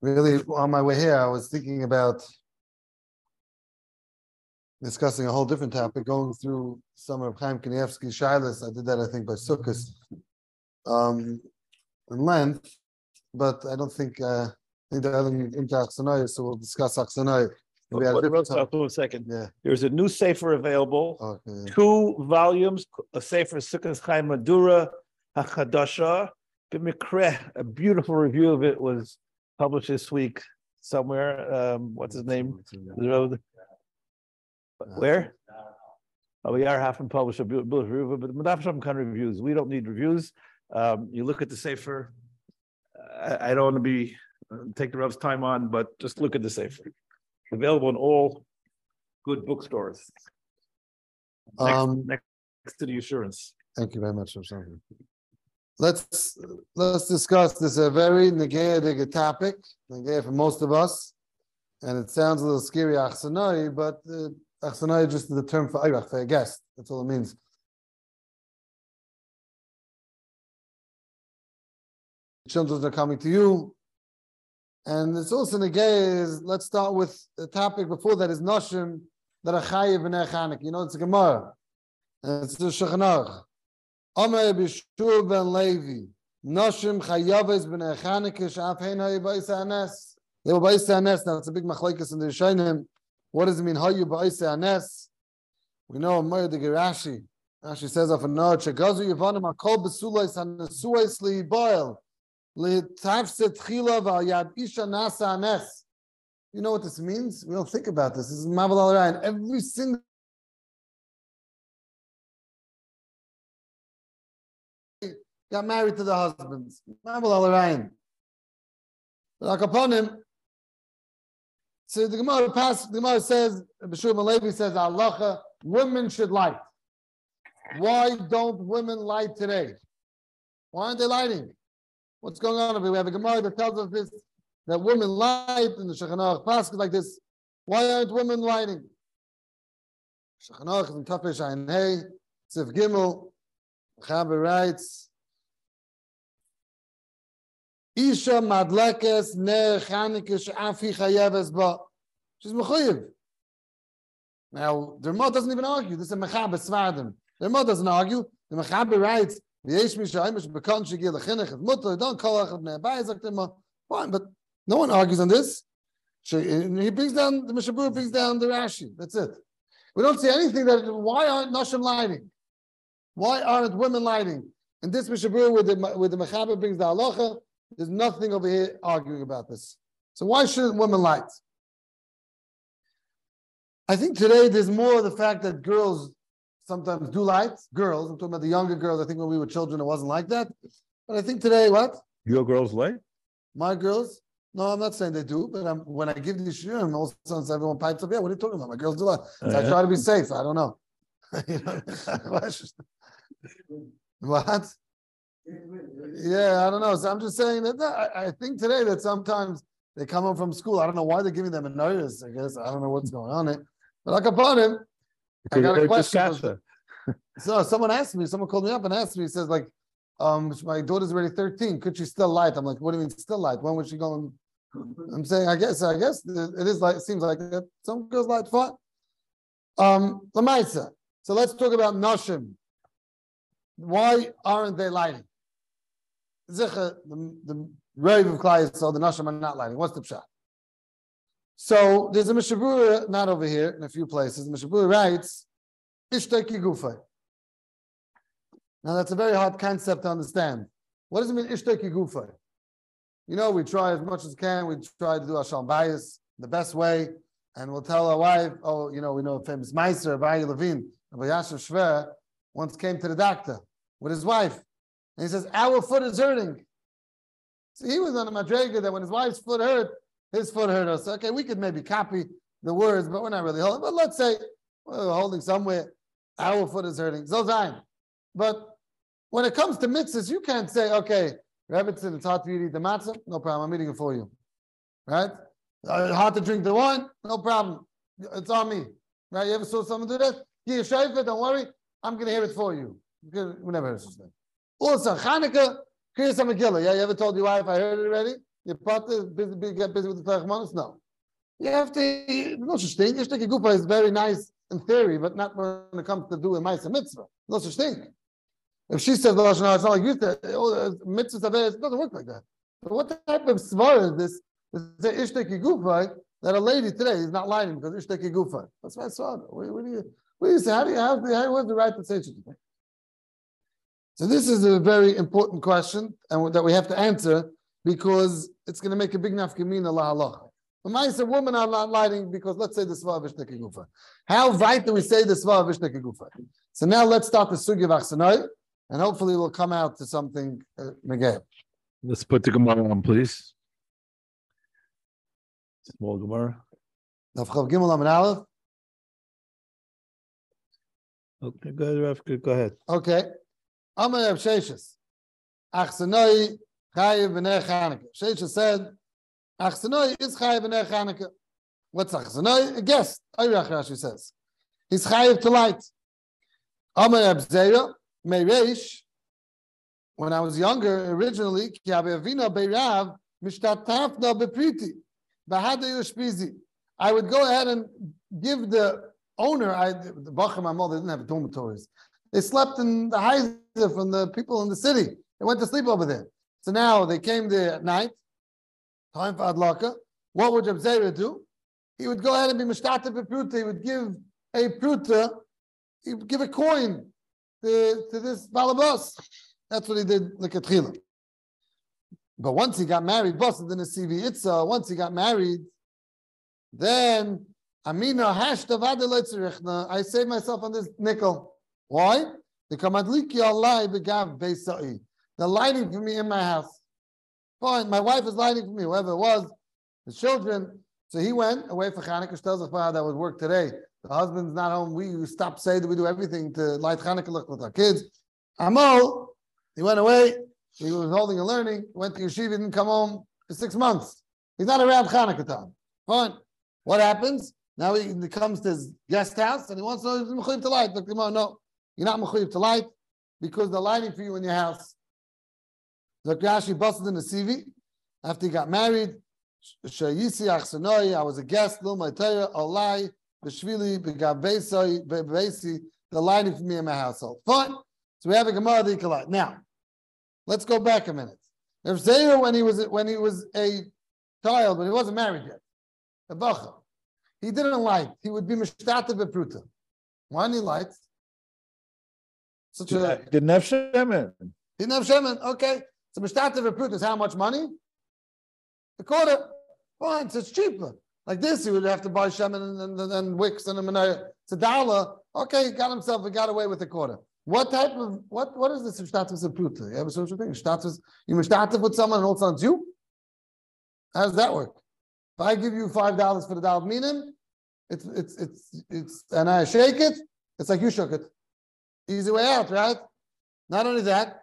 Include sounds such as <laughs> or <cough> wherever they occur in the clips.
really on my way here, I was thinking about discussing a whole different topic, going through some of Chaim Kanievsky's Shilas. I did that, I think, by Sukkot um, in length, but I don't think uh, I think they're into Achsanai, so we'll discuss Achsanai. We had a different Stop time. for a second. Yeah, There's a new Sefer available, okay. two volumes, a Sefer Sukkot Chaim Madura Hachadasha. B'mikreh, a beautiful review of it was published this week somewhere. Um, what's his name? The road- Where? Oh, we are having published a beautiful review, but Madaf Shalom kind of reviews. We don't need reviews. Um, you look at the Sefer. I, I don't want to be, uh, take the Reb's time on, but just look at the Sefer. Available in all good bookstores. Next, Um, next to the assurance. Thank you very much, Roshani. Let's, let's discuss this a very negative topic, negative for most of us. And it sounds a little scary, achsanai, but uh, achsanai is just the term for ayrach, for a guest. That's all it means. Children are coming to you. And it's also negay is, let's start with the topic before that is noshim, that are chayiv and. You know, it's a Gemara. And it's the Shulchan Omer Bishur ben Levi, Noshim Chayaves ben Echanike Shaf Hein Hayu Ba'is Anes. They were Ba'is Anes. Now it's a big machlekes in the Rishonim. What does it mean Hayu Ba'is Anes? We know Omer the Gerashi. Rashi says of a nod, Shegazu Yevanim Akol Besulais Hanesuais Li Boil. Li Tavset Chila Val Yad Isha Nasa Anes. You know what this means? We don't think about this. This is Mavel Al. Every single got married to the husbands. Like upon him, so the Gemara pass, the Gemara says, Bashur Malevi says, Allah, women should light. Why don't women light today? Why aren't they lighting? What's going on over here? We have a Gemara that tells us this, that women light, and the Shulchan Aruch like this. Why aren't women lighting? Shulchan Aruch is in Tapesh Ayin Hey, Sif Gimel, Chaber writes, Isha madlekes ner chanike she'afi chayeves ba. She's mechuyev. Now, the Ramah doesn't even argue. This is a mechaber svardim. The Ramah doesn't argue. The mechaber writes, "V'yesh mi she'aymish bekan shegil lechinech et mutter don't call echad them." Fine, but no one argues on this. She, he brings down the Mishabur brings down the Rashi. That's it. We don't see anything that why aren't Nashim lighting? Why aren't women lighting? And this Mishabur with the with the Mechaber brings the halacha. There's nothing over here arguing about this. So why shouldn't women light? I think today there's more of the fact that girls sometimes do light. Girls, I'm talking about the younger girls. I think when we were children, it wasn't like that. But I think today, what? Your girls light? My girls? No, I'm not saying they do, but I'm, when I give these shiurim, all of a sudden everyone pipes up, yeah, what are you talking about? My girls do light. So I uh-huh. try to be safe. I don't know. <laughs> You know, <laughs> what? Yeah, I don't know. So I'm just saying that I, I think today that sometimes they come home from school. I don't know why they're giving them a notice. I guess I don't know what's going on there. But like upon him, I got a question. So someone asked me, someone called me up and asked me, he says, like, um, my daughter's already 13. Could she still light? I'm like, what do you mean still light? When would she go? And... I'm saying, I guess, I guess it is like, it seems like that. Some girls light fine. Um, Lamaisa. So let's talk about Noshim. Why aren't they lighting? Zicha, the, the of Klai, so the Noshim are not lighting. What's the pshat? So there's a Mishnah Berurah, not over here, in a few places. Mishnah Berurah writes, Ishtaki Gufay. Now that's a very hard concept to understand. What does it mean, Ishtaki Gufay? You know, we try as much as can, we try to do our Shalom Bayis the best way, and we'll tell our wife, oh, you know, we know a famous Meister, Abayi Levine, Rabbi Yashav Shver, once came to the doctor with his wife, and he says, our foot is hurting. So he was on a madrega that when his wife's foot hurt, his foot hurt us. Okay, we could maybe copy the words, but we're not really holding. But let's say we're holding somewhere, our foot is hurting. Fine. But when it comes to mitzvahs, you can't say, okay, Rebbitzin, it's hard for you to eat the matzah. No problem. I'm eating it for you. Right? Uh, hard to drink the wine. No problem. It's on me. Right? You ever saw someone do that? Yeah, shayfa, don't worry. I'm going to hear it for you. We never heard such thing. Also, Hanukkah, Kriyas Megillah. Yeah, you ever told your wife, I heard it already? Your partner busy, busy, get busy with the Tachmanis? No. You have to, no such thing. Ishteki Gufa is very nice in theory, but not when it comes to doing Maisa Mitzvah. No such thing. If she says, well, it's not like you said, eh, oh, eh, mitzvah it doesn't work like that. But what type of svar is this? Is Ishteki Gufa that a lady today is not lying because Ishteki Gufa? That's my svar. What, what do you, what do you say? How do you the, how, what's the right to say a thing? So this is a very important question and that we have to answer because it's going to make a big nafkamina la halacha. But a woman are not lying because let's say the svar v'shteke gufa. How right do we say the svar v'shteke gufa? So now let's start the sugi v'achsanoi, and hopefully we'll come out to something uh, Let's put the Gemara on, please. Small Gemara. Nafchav Gimel Amid Aleph. Okay, go ahead, Go ahead. Okay. Amar Rav Sheshes. Achsanoi chayiv b'nei Chanukah. Sheshes said, Achsanoi is chayiv b'nei Chanukah. What's Achsanoi? A guest. Ayrach Rashi says. He's chayiv to light. Amar Rav Zera, Meireish, when I was younger, originally, ki avina beirav, mishtatafna bepriti, bahada yushpizi. I would go ahead and give the owner, I, the Bachar, my mother didn't have dormitories. They slept in the Heiser from the people in the city. They went to sleep over there. So now they came there at night, time for Adlaka. What would Reb do? He would go ahead and be Mishtata Pruta. He would give a Pruta, he would give a coin to, to this Balabas. That's what he did, like at Chila. But once he got married, boss in the CV Itza, once he got married, then Amina hashtavadelitzerichna, I saved myself on this nickel. Why? The kamadliki Allah begav beisai. They're lighting for me in my house. Fine, my wife is lighting for me, whoever it was, the children. So he went away for Hanukkah. Tells us how that would work today. The husband's not home. We stop say that We do everything to light Hanukkah with our kids. Amal, he went away. He was holding and learning. Went to yeshiva. Didn't come home for six months. He's not around Hanukkah time. Fine. What happens? Now he comes to his guest house and he wants to know if to light. No, you're not mechuyev to light because they're lighting for you in your house. Zakrashi busted in the CV after he got married. I was a guest, Lil Maitaya, Olai, Beshvili, Begabesi, Bebesi, they're lighting for me in my household. Fine. So we have a Gemara Dikalai. Now, let's go back a minute. If Zayir, when he was when he was a child, but he wasn't married yet, a bacha, he didn't light. He would be mishtata bepruta. Why didn't he light? Such a didn't have shemen. Didn't have shemen. Okay. So mishtata v'prut is how much money? A quarter. Fine. So it's cheaper. Like this, he would have to buy shemen and, and, and wicks and a manaya. It's a dollar. Okay, he got himself. He got away with a quarter. What type of what? What is this status of pruta? You have a social thing. Status. You status with someone and all it's you. How does that work? If I give you five dollars for the dollar meaning, it's it's it's it's and I shake it, it's like you shook it. Easy way out, right? Not only that,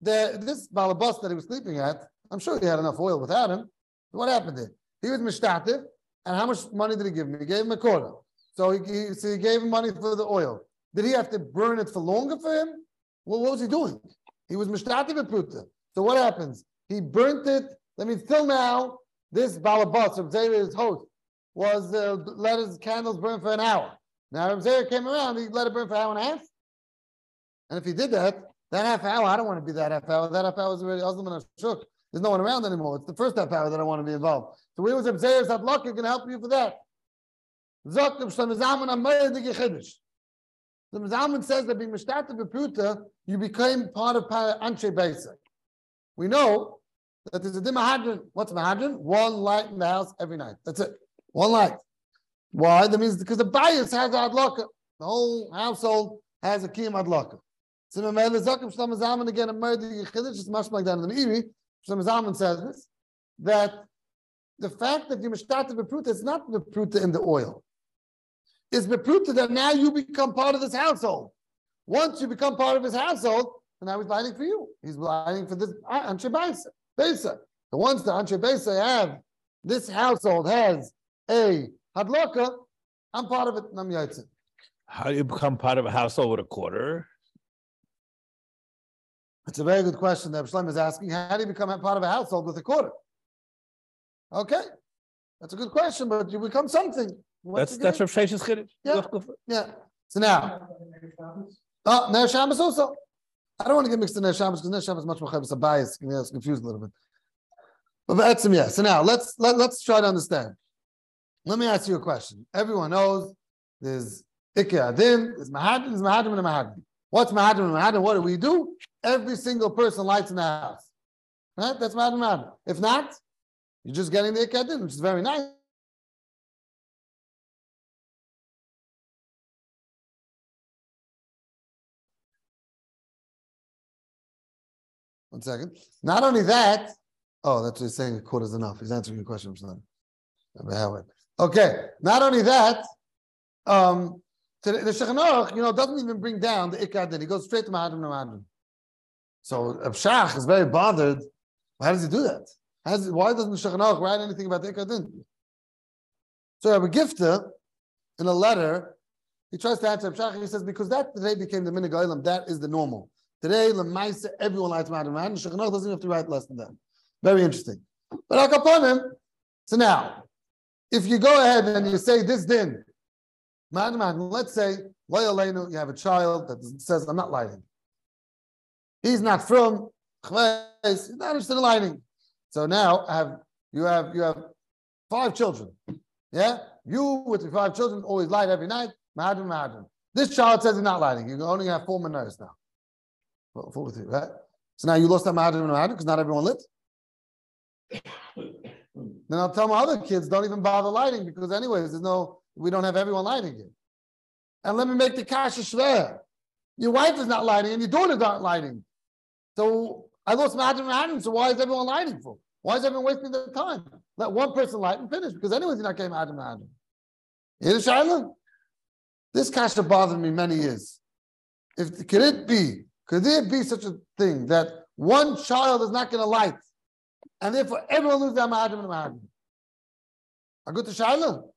the, this balabas that he was sleeping at, I'm sure he had enough oil without him. What happened there? He was mishtativ, and how much money did he give him? He gave him a quarter. So he, he, so he gave him money for the oil. Did he have to burn it for longer for him? Well, what was he doing? He was mishtativ at pruta. So what happens? He burnt it. I mean, till now, this balabas, of his host, was uh, let his candles burn for an hour. Now, Reb came around, he let it burn for an hour and a half. And if he did that, that half hour, I don't want to be that half hour. That half hour is already Muslim and Ashuk. There's no one around anymore. It's the first half hour that I want to be involved. So we was Abzayas luck can help you for that. The Mizalman says that being Mishtata Bepruta, you became part of Anshe Basic. We know that there's a Dimahadran. What's Mahadran? One light in the house every night. That's it. One light. Why? That means because the bias has Adlaka. The whole household has a Kiyam Adlaka. So Mamela Zakim Shlomo Zalman again a murder Yechidich is much like that in the Meiri. Shlomo Zalman says this that the fact that you mishtata bepruta is not bepruta in the oil. It's bepruta that now you become part of this household. Once you become part of his household, and now he's lighting for you. He's lighting for this uh, Anshe Beisa. Beisa. The ones that Anshe Beisa have, this household has a hadlaka, I'm part of it, and I'm yaitzik. How do you become part of a household with a quarter? It's a very good question that Shlomo is asking. How do you become part of a household with a quarter? Okay, that's a good question, but you become something. What's That's, that's? Rav Sheshes Chiddush. Yeah. Yeah, so now, oh, Ner Shabbos also. I don't want to get mixed in Ner Shabbos because Ner Shabbos is much more chavis a bias, can get us confused a little bit. But that's Etzim, yeah. So now let's let, let's try to understand. Let me ask you a question. Everyone knows there's Ikea Adin, there's Mahadim, there's Mahadim and Mahadim. What's Mahadim and Mahadim? What do we do? Every single person lights in the house. Right? That's and Mahadim. If not, you're just getting the Ikea Adin, which is very nice. One second. Not only that, oh, that's what he's saying. A quarter is enough. He's answering your question. Shlomo. Okay. Not only that, um, the, Aruch, you know, doesn't even bring down the Ikad. He goes straight to Mahadim to Mahadim. So Abshach is very bothered. How does he do that? Why doesn't Shulchan write anything about the Ikad? So Rabbi Gifta, in a letter, he tries to answer Abshach. He says because that today became the minig. That is the normal. Today, Lemaisa, everyone lights Mahadim. Shulchan Aruch doesn't have to write less than that. Very interesting. But Akaponim, so now, if you go ahead and you say this din, man, let's say, you have a child that says, I'm not lighting. He's not from Chves, he's not interested in lighting. So now I have you have you have five children. Yeah? You with your five children always light every night. Madam, madam. This child says he's not lighting. You only have four minors now. Four, four with you, right? So now you lost that madam, and madam because not everyone lit. Then I'll tell my other kids, don't even bother lighting because anyways, there's no, we don't have everyone lighting it. And let me make the kasha shver. Your wife is not lighting and your daughters aren't lighting. So I lost my Adam and Adam, so why is everyone lighting for? Why is everyone wasting their time? Let one person light and finish because anyways, you're not getting Adam Adam. You hear the Shaila? This kasha bothered me many years. If could it be, could there be such a thing that one child is not going to light and therefore everyone loses their Mahadim and Mahadim. I go to Shiloh?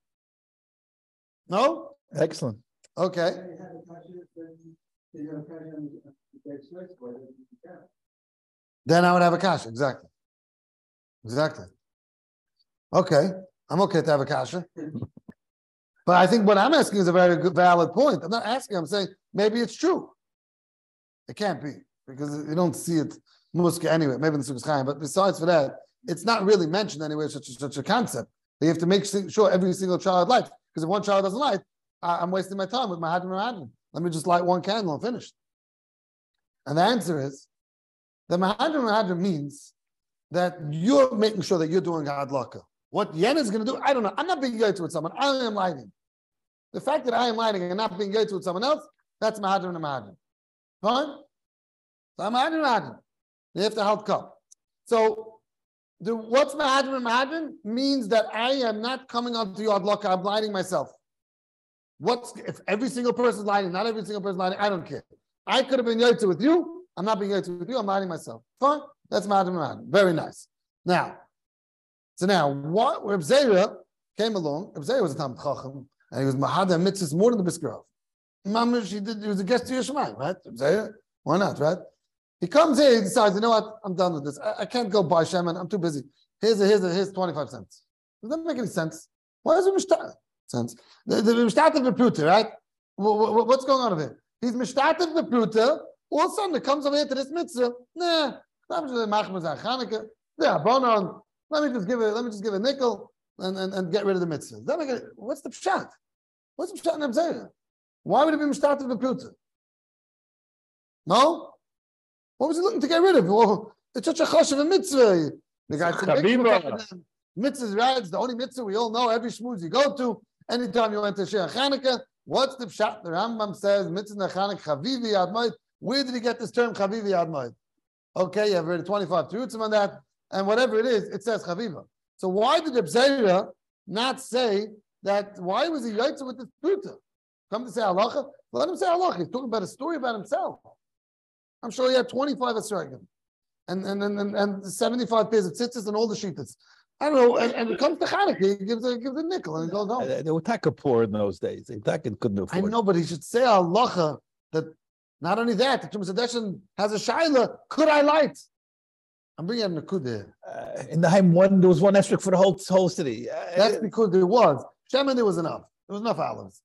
No? Excellent. Okay. Then I would have a kasha, exactly. Exactly. Okay. I'm okay to have a kasha. But I think what I'm asking is a very good, valid point. I'm not asking, I'm saying maybe it's true. It can't be because you don't see it muska anyway, maybe in the Chaim. But besides for that, it's not really mentioned anywhere such such a concept. That you have to make sure every single child lights. Because if one child doesn't light, I, am wasting my time with my hadron and Let me just light one candle and finish. And the answer is the Mahadran Mahadran means that you're making sure that you're doing Hadlaka. What Yen is going to do, I don't know. I'm not being yoked with someone. I am lighting. The fact that I am lighting and not being yoked with someone else, that's Mahadran and Mahadran. Fine? So I'm. They have to help cup. So the, what's Mahadran and Mahadran means that I am not coming onto your Hadlaka. I'm lighting myself. What's if every single person is lighting, not every single person is lighting, I don't care. I could have been yoked with you. I'm not being yoked with you. I'm lighting myself. Fine. That's Mahadran Mahadran. Very nice. Now, so now, what Reb Zera came along. Reb Zera was a Tam Chacham, and he was Mahadam mitzvahs more than the Biskrov. Mamish, he did. He was a guest to Yerushalayim, right? Reb Zera, why not, right? He comes here. He decides, you know what? I'm done with this. I, I can't go buy Shemin. I'm too busy. Here's a, here's a, here's twenty five cents. Does that make any sense? Why is it mishtat? Sense. The, the mishtat of the pruta, right? What, what, what's going on over here? He's mishtat of the pruta. All of a sudden, it comes over here to this mitzvah. Nah, I'm just machmas Chanukah. Yeah, bonon. Let me just give it. Let me just give a nickel and, and, and get rid of the mitzvah. What's the pshat? What's the pshat in Abzera? Why would it be mishtat of the pruta? No. What was he looking to get rid of? Well, it's such a chosh of a mitzvah. The guy said, mitzvahs, right? It's the only mitzvah we all know. Every shmooze you go to, anytime you went to Shir Chanukah, what's the pshat? The Rambam says, mitzvah Chanukah chavivi admoid. Where did he get this term chavivi admoid? Okay, you have already 25 terutzim on that, and whatever it is, it says chaviva. So why did Abzera not say that? Why was he yaitza with this pruta? Come to say halacha? Let him say halacha. He's talking about a story about himself. I'm sure he had 25 esrogim and and, and, and 75 pairs of tzitzis and all the sheetas. I don't know. And, and it comes to Hanukkah, he gives a, gives a nickel and he goes home. Uh, They were taka poor in those days. They taka couldn't afford I know, but he should say halacha that not only that, the Tumas has a shaila. Could I light? I'm bringing up Nakuda. Uh, in the Haim one, there was one esrog for the whole whole city. Uh, That's because there was. Shemen, there was enough. There was enough olives.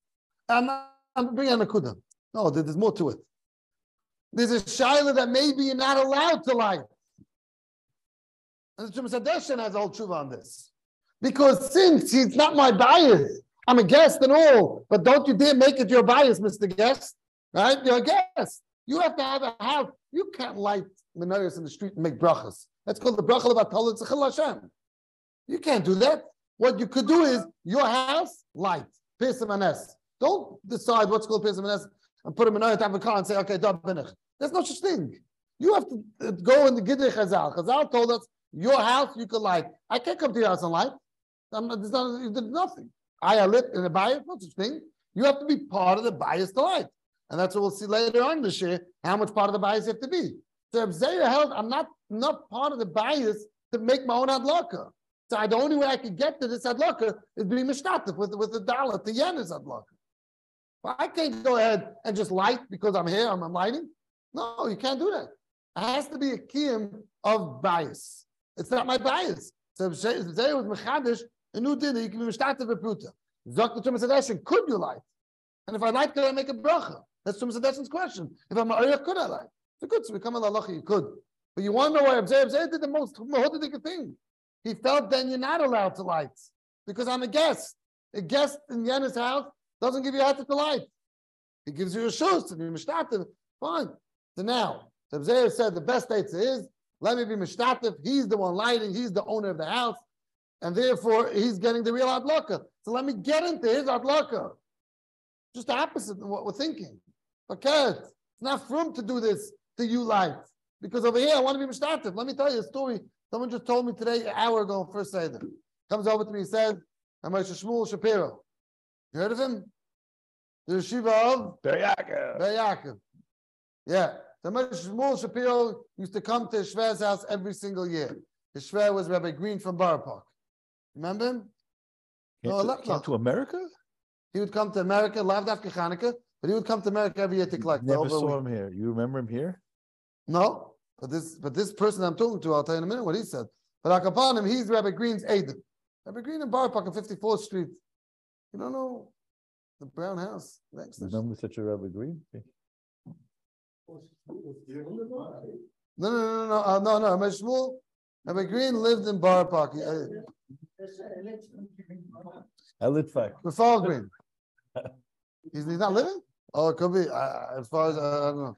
I'm, I'm bringing up Nakuda. No, there- there's more to it. There's a Shiloh that maybe you're not allowed to light. And the Hadeshin has a whole truth on this. Because since he's not my bias, I'm a guest and all, but don't you dare make it your bias, Mr. Guest. Right? You're a guest. You have to have a house. You can't light menorahs in the street and make brachas. That's called the bracha of Atol Tzachil Hashem. You can't do that. What you could do is your house, light, Pesach. Don't decide what's called Pesach and put a menorah have a car and say, okay, dab binach. There's no such thing. You have to uh, go in the Gidrei Chazal. Chazal told us, your house you could light. I can't come to your house and light. I'm not, there's nothing. I lit in a bias, no such thing. You have to be part of the bias to light. And that's what we'll see later on this year, how much part of the bias you have to be. So if Zayah held, I'm not, not part of the bias to make my own adlaka. So the only way I could get to this adlaka is being mishtatif with, with the dollar, the yen is adlaka. But I can't go ahead and just light because I'm here, I'm, I'm lighting. No, you can't do that. It has to be a kiyum of bias. It's not my bias. So if Zayah was mechadish, a new dinner, you can be mishtatif with pruta. Terumas Hadeshen, could you light? And if I light, could I make a bracha? That's Terumas Hadeshen's question. If I'm a could I light? So good, so we come on Allah, you could. But you want to know why Abzeh Abzeh did the most mahodidik thing. He felt then you're not allowed to light because I'm a guest. A guest in Yena's house doesn't give you a to light. He gives you a shoes to be mishtativ. Fine. So now, so Abzeh said the best answer is let me be mishtativ. He's the one lighting. He's the owner of the house. And therefore, he's getting the real adlaka. So let me get into his adlaka. Just the opposite of what we're thinking. Okay, it's not from to do this to you light. Because over here, I want to be mishtatif. Let me tell you a story. Someone just told me today, an hour ago, first Seder. Comes over to me, he said, I'm Moshe Shmuel Shapiro. You heard of him? The yeshiva of Be'er Yaakov. Ber Yeah. The Moshe Shmuel Shapiro used to come to Shver's house every single year. His Shver was Rabbi Green from Borough Park. Remember him? Came, No, to, came to America? He would come to America, loved after Hanukkah, but he would come to America every year to collect. Never saw him here. You remember him here? No, but this but this person I'm talking to, I'll tell you in a minute what he said. But upon him, he's Rabbi Green's aide. Rabbi Green in Borough Park on 54th Street. You don't know the brown house next to Remember such a Rabbi Green? No, no, no, no, uh, no, no. Rabbi Shmuel, Rabbi Green lived in Borough Park. He, uh. Rafal Green. He's, he's not living? Oh, it could be. Uh, as far as uh, I don't know.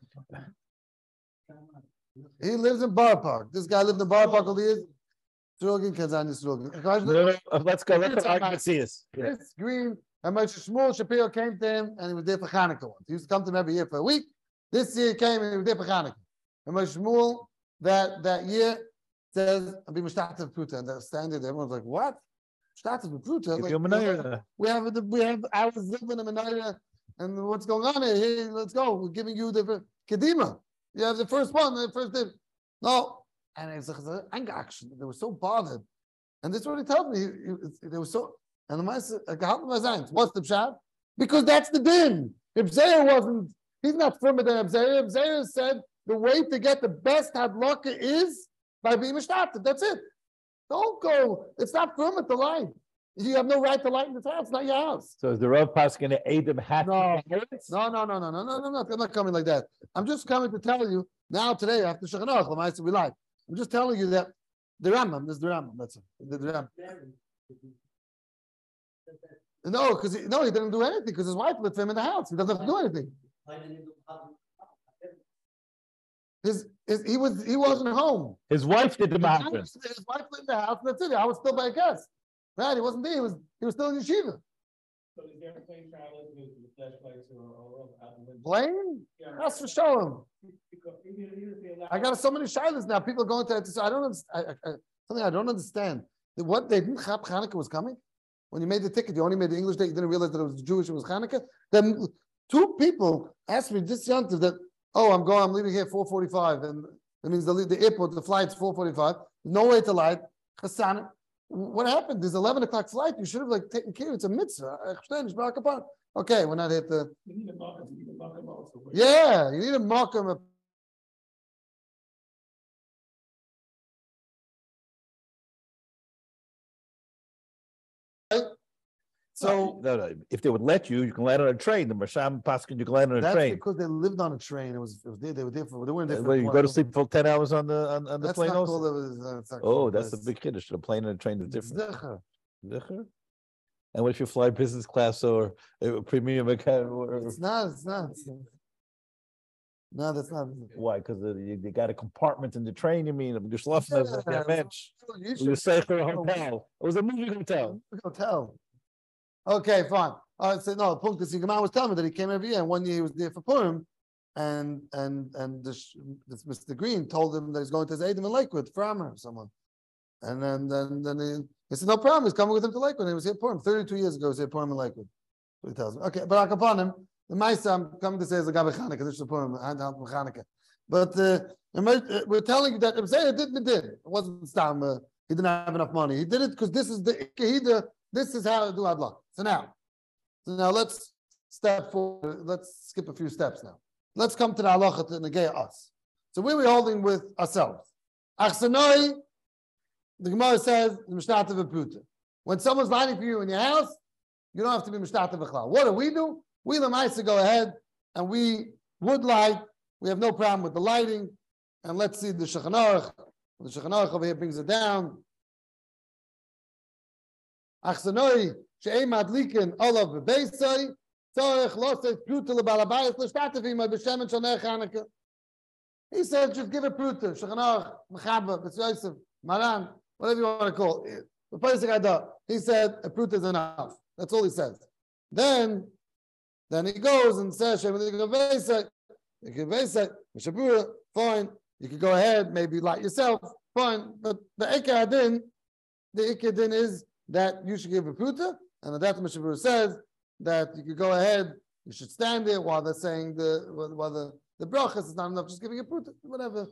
He lives in Borough Park. This guy lived in Borough Park all the years. Strogin, Kazan, Strogin. No, no, uh, let's go. Let It's the a argument fact. see us. Yeah. Chris Green and Moshe Shmuel Shapiro came to him and he was there for Hanukkah once. He used to come to him every year for a week. This year he came and he was there for Hanukkah. And Moshe Shmuel that, that year says, I'll be Mishtativ Pruta. And they're standing. Everyone's like, what? Mishtativ Pruta? Like, we have the, we have I was living in a menorah, and what's going on here? Here, let's go. We're giving you the kedima. You have the first one, the first thing. No, and it's anger action. They were so bothered, and this is what he told me. He, he- they were so. And the master, what's the pshat? Because that's the din. Zayer wasn't, he's not firmer than. If Zayer said the way to get the best hadlaka is by being mishtativ. That's it. Don't go. It's not firm at the line. You have no right to light in this house. It's not your house. So is the Rav Paskin to aid them half? No. No, no, no, no, no, no, no, no. I'm not coming like that. I'm just coming to tell you now today after Shechanach, Lamaisa we like. I'm just telling you that the Rambam, this is the Rambam. That's it. The, the Rambam. No, because he, no, he didn't do anything because his wife lived with him in the house. He doesn't have to do anything. His, his he was he wasn't home. His wife did the wife his wife lived in the house. and That's it. I was still by a guest. Right? He wasn't there. He was he was still in yeshiva. So is there a plane traveling with the flashlights or, or out the window? Blame? Yeah. That's for sure. Because even- even if they allow- I got so many shilas now. People are going to. So I don't understand. I, I, something I don't understand. What they didn't Chab Hanukkah was coming when you made the ticket. You only made the English date. You didn't realize that it was Jewish. It was Hanukkah. Then two people asked me this yontif that oh I'm going. I'm leaving here 4:45, and that means the the airport the flight's 4:45. No way to light. Chassan. What happened? There's 11 o'clock flight. You should have like taken care. of It's a mitzvah. I understand, it's Barak Upon. Okay, we're not here to. You need a you need a Yeah, you need a mock So No, no, if they would let you, you can land on a train, the Masham Paskin, you can land on a that's train. because they lived on a train. It was, it was, they they were different. They weren't Uh, different. Well, you go to sleep for ten hours on the, on, on the That's plane not also? called, was, uh, not Oh, that's the this. big kiddush, the plane and the train is different. Zecher. And what if you fly business class or uh, premium account or? It's not, it's not. No, that's not. Why? Because you, you got a compartment in the train, you mean? Yeah, a You should say for a hotel. It was a movie hotel. Okay, fine. Right, so no, the point is, Yigaman was telling me that he came every year, and one year he was there for Purim, and and and Mr. Green told him that he's going to his Adam in Lakewood, Farmer or someone. And then then then he, he said, no problem, he's coming with him to Lakewood. And he was here Purim 32 years ago, he was here Purim in Lakewood. So he tells me. Okay, but I upon him, the Maisa I'm coming to say is a Gabi Chanukah, this is Purim, Chanukah. But uh, uh, we're telling you that Ibzayah did, did. It wasn't Stam, uh, he didn't have enough money. He did it because this is the Ikehida, this is how to do Adlak. So now, so now let's step forward. Let's skip a few steps now. Let's come to the halacha to negate us. So where are we holding with ourselves? Achsanoi, the Gemara says, the Mishnata V'Puta. When someone's lighting for you in your house, you don't have to be Mishnata V'Chlal. What do we do? We, the Maisa, go ahead and we would light. We have no problem with the lighting. And let's see the Shulchan The Shulchan over here brings it down. Achsanoi, she'em madlikin olav bebeisai, tzorech losek pruta lebalabayis l'shtatavim b'shemen shal ner Chanukah. He said, just give a pruta, Shulchan Aruch, Mechaba, Yosef, Maran, whatever you want to call it. The place I he said a pruta is enough. That's all he says. Then, then he goes and says, Shem can fine. You could go ahead, maybe light yourself, fine. But the Ikka Adin, the Ikka Adin is that you should give a pruta, and the Data Mishnah Berurah says that you could go ahead, you should stand there while they're saying the while the the brachas is not enough, just giving a pruta, whatever.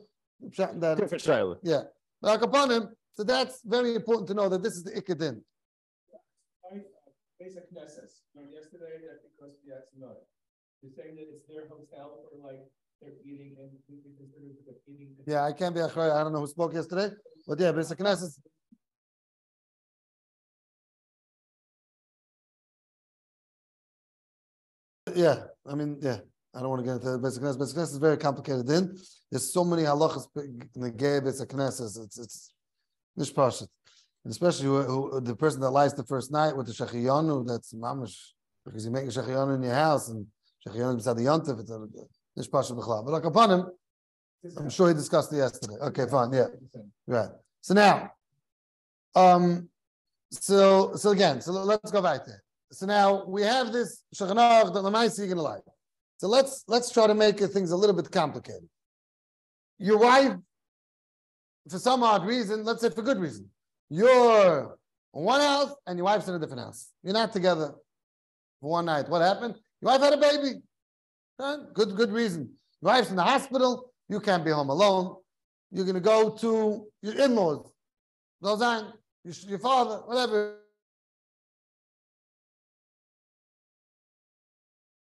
That Different Shiloh. yeah. But upon him, so that's very important to know that this is the Ikadin. I, basic Knesses, remember yesterday, I think was the Axonot. You're saying that it's their hotel for like, they're eating and we can consider it eating. Yeah, I can't be a I don't know who spoke yesterday, but yeah, Basic Knesset. Yeah, I mean, yeah, I don't want to get into Basic Knesset. Basic is very complicated. Then there's so many halachas in the gay Basic Knesset. It's it's mishpashet, and especially who, who, the person that lies the first night with the shechiyanu. That's mamish because you make a shechiyanu in your house and shechiyanu beside the yontif. It's a mishpashet. But like upon him, I'm sure he discussed it yesterday. Okay, fine. Yeah, right. So now, um, so so again, so let's go back there. So now we have this Shulchan that Lamaisi you're gonna like. So let's let's try to make things a little bit complicated. Your wife, for some odd reason, let's say for good reason, you're in one house and your wife's in a different house. You're not together for one night. What happened? Your wife had a baby. Good good reason. Your wife's in the hospital. You can't be home alone. You're gonna go to your in-laws. Your father, whatever.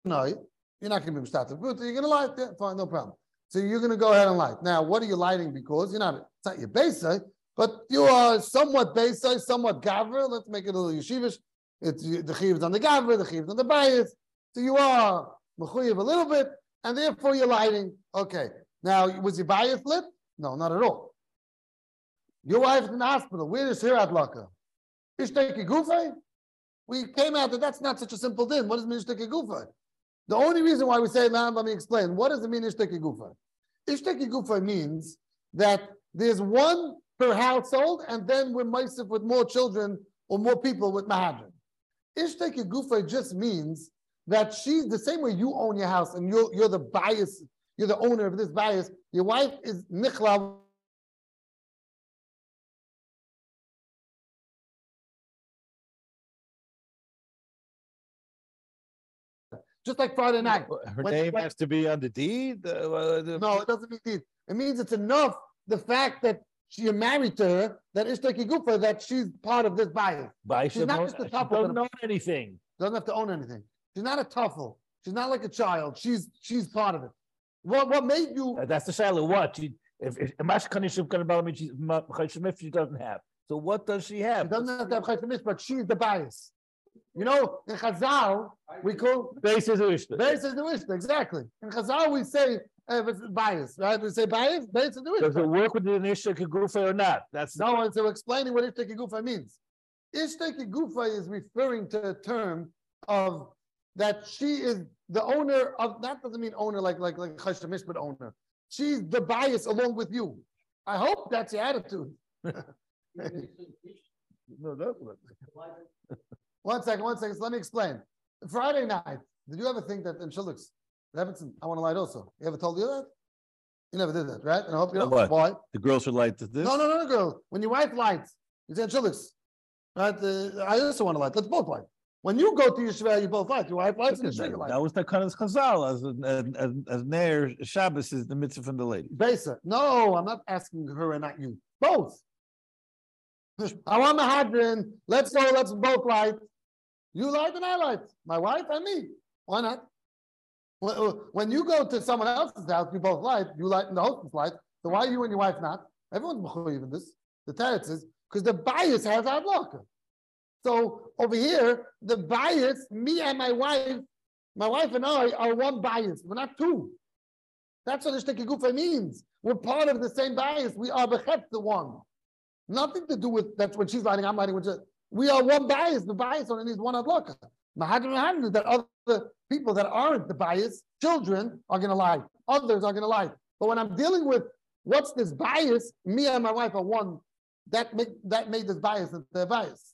No, you're not going to be mishtatev. But you're going to light. Yeah, fine, no problem. So you're going to go ahead and light. Now, what are you lighting? Because you're not. It's not your base, eh? but you are somewhat base, eh? somewhat gavra. Let's make it a little yeshivish. It's the chiyuv's on the gavra, the chiyuv's on the bias. So you are mechuyev a little bit, and therefore you're lighting. Okay. Now, was your bias lit? No, not at all. Your wife's in the hospital. Where is her adlaka? Ishteki gufay? We came out that that's not such a simple din. What does mean ishteki gufay? The only reason why we say now, let me explain. What does it mean ishteki gufa? Ishteki gufa means that there's one per household, and then we're meisif with more children or more people with mahadran. Ishteki gufa just means that she's the same way you own your house and you're, you're the bias, you're the owner of this bias. Your wife is nichla. Just like Friday night. Her When- name when- has to be on the deed? uh, the- No, it doesn't mean deed. It means it's enough the fact that she you're married to her that Ishtaki Gufa that she's part of this bias. But She's not just a Don't but- know anything. Doesn't have to own anything. She's not a tuffle. She's not like a child. She's she's part of it. What what made you Uh, That's the Shiloh. What? She, if, if, Mashkanishim can about me, she's, if she doesn't have. So what does she have? she doesn't have to have but she's the bias. You know, in Chazal, we call Basis of Ishta. Beis is the Ishta, exactly. In Chazal, we say uh, if it's bias, right? We say bias, Beis is the Does it Ishta. work with the Ishta Kagufa or not? That's No, and so explaining what Ishta Gufa means. Ishta Gufa is referring to a term of that she is the owner of, that doesn't mean owner like like like Chashamish, but owner. She's the bias along with you. I hope that's your attitude. No, that's what. One second, one second. So let me explain. Friday night, did you ever think that in Shulux, Levinson, I want to light also? You ever told you that? You never did that, right? And I hope you don't. What? Why? The girls should light this? No, no, no, no, girl. When your wife lights, you say Shulux, right? Uh, I also want to light. Let's both light. When you go to Yeshiva, you both light. Your wife lights and That light. That was the kind of Chazal as as as, as Nair Shabbos is the mitzvah from the lady. Besa. No, I'm not asking her and not you. Both. I want Mahadrin. Let's go. Let's both light. You light and I light. My wife and me. Why not? When- uh, you go to someone else's house, you both light. You light and the hostess light. So why you and your wife not? Everyone's mechuyev in this. The teretz is because the bias has adlocker. So over here, the bias, me and my wife, my wife and I are one bias. We're not two. That's what Ishtaki Gufa means. We're part of the same bias. We are the one. Nothing to do with that's when she's lighting, I'm lighting. When she, we are one bias. The bias only needs one adlaka. That other people that aren't the bias, children are going to lie. Others are going to lie. But when I'm dealing with what's this bias, me and my wife are one. That make that made this bias bias.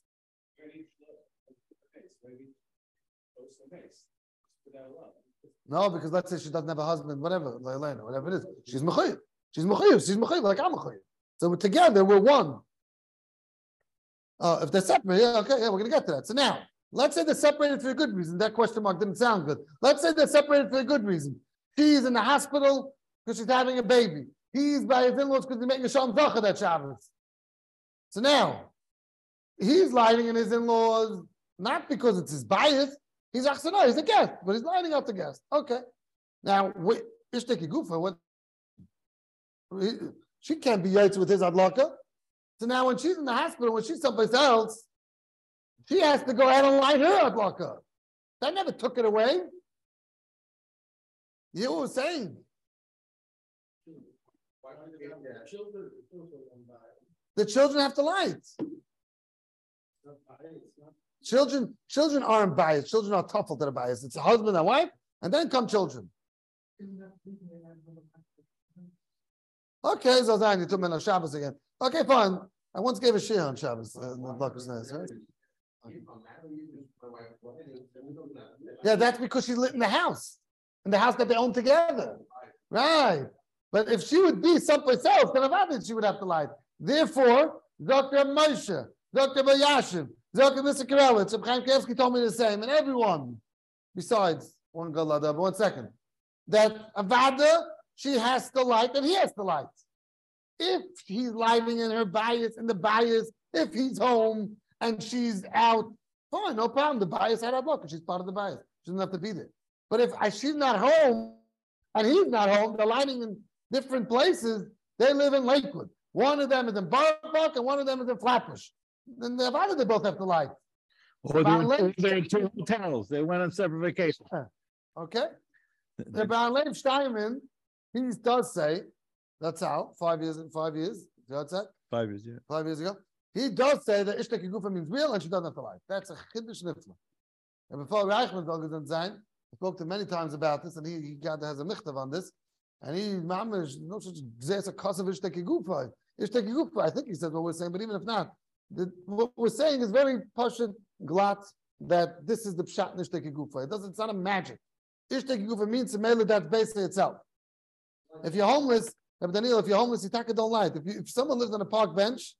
The love. No, because let's say she doesn't have a husband, whatever, whatever it is. She's mechuyev. She's mechuyev. She's mechuyev like I'm mechuyev. So together, we're one. Uh, if they're separate, yeah, okay, yeah, we're gonna get to that. So now, let's say they're separated for a good reason. That question mark didn't sound good. Let's say they're separated for a good reason. She's in the hospital because she's having a baby. He's by his in-laws because he's making a shalom zacha that Shabbos. So now, he's lying in his in-laws not because it's his bias. He's achsana, he's a guest, but he's lining up the guest. Okay. Now, wait, Ishteki Gufa, what? She can't be yaitz with his adlaka. So now, when she's in the hospital, when she's someplace else, she has to go ahead and light her adlaka. That never took it away. You I'm saying? The children have to light. Children, children aren't biased. Children are tougher that are biased. It's a husband and wife, and then come children. Okay, so Zazan, you took me on Shabbos again. Okay, fine. I once gave a share on Shabbos. Uh, the Bacchus Nest, right? Yeah, that's because she lit in the house, in the house that they own together. Right. But if she would be someplace else, then obviously she would have to light. Therefore, Dr. Moshe, Dr. Bayashim, Dr. Mr. Karelitz, Reb Chaim Kanievsky told me the same, and everyone besides one but one second, that Avada, she has to light and he has to light. If he's lighting in her bias, and the bias, if he's home and she's out, fine, no problem. The bias had a block, she's part of the bias. She doesn't have to be there. But if I, she's not home and he's not home, they're lighting in different places. They live in Lakewood. One of them is in Borough and one of them is in Flatbush. Then the Avada, they both have to light. Or they're, Lake. they're in two hotels. They went on separate vacations. Okay? The Lev Steinman, he does say, that's how, five years, five years, that's that, Five years, yeah. five years ago. He does say that Ishtek Gufa means real and she doesn't have to lie. That's a chiddush nifla. And before Reichman Dogazan Zain, I spoke to him many times about this, and he, he got has a michtav on this, and he mamish no such zes a cause of Ishtek Gufa. Ishtek Gufa, I think he said what we're saying, but even if not, the, what we're saying is very pashut glat that this is the pshat in Ishtek Gufa. It doesn't. It's not a magic. Ishtek Gufa means to mail that's basically itself. If you're homeless, Rabbi Daniel, if you're homeless, you taka don't light. If, you, if someone lives on a park bench,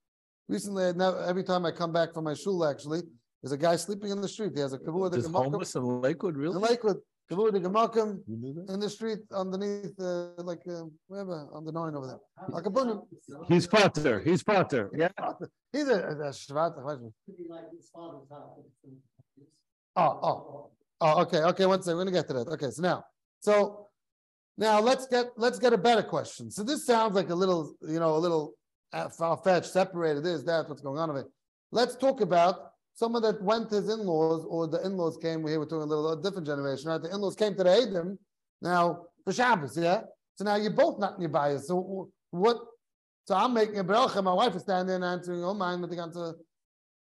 recently, never, every time I come back from my shul, actually, there's a guy sleeping in the street. He has a kavua de homeless in Lakewood, really? in? Lakewood, kavua de gemakim You knew that? in the street underneath, uh, like uh, wherever on the nine over there. Like a bunny. He's Potter. He's Potter. Yeah. He's a, a shvat. I weiß nicht. Could be like his father's house. Oh, oh, oh, okay, okay, one second, we're gonna get to that. Okay, so now, so now let's get, let's get a better question. So this sounds like a little, you know, a little uh, far-fetched, separated, this, that, what's going on of it. Let's talk about someone that went his in-laws or the in-laws came, we here we're talking a little, a different generation, right? The in-laws came to the Adam now for Shabbos, yeah? So now you're both not in your bias. So what? So I'm making a bracha. My wife is standing there and answering, "Oh, mine," but they got to,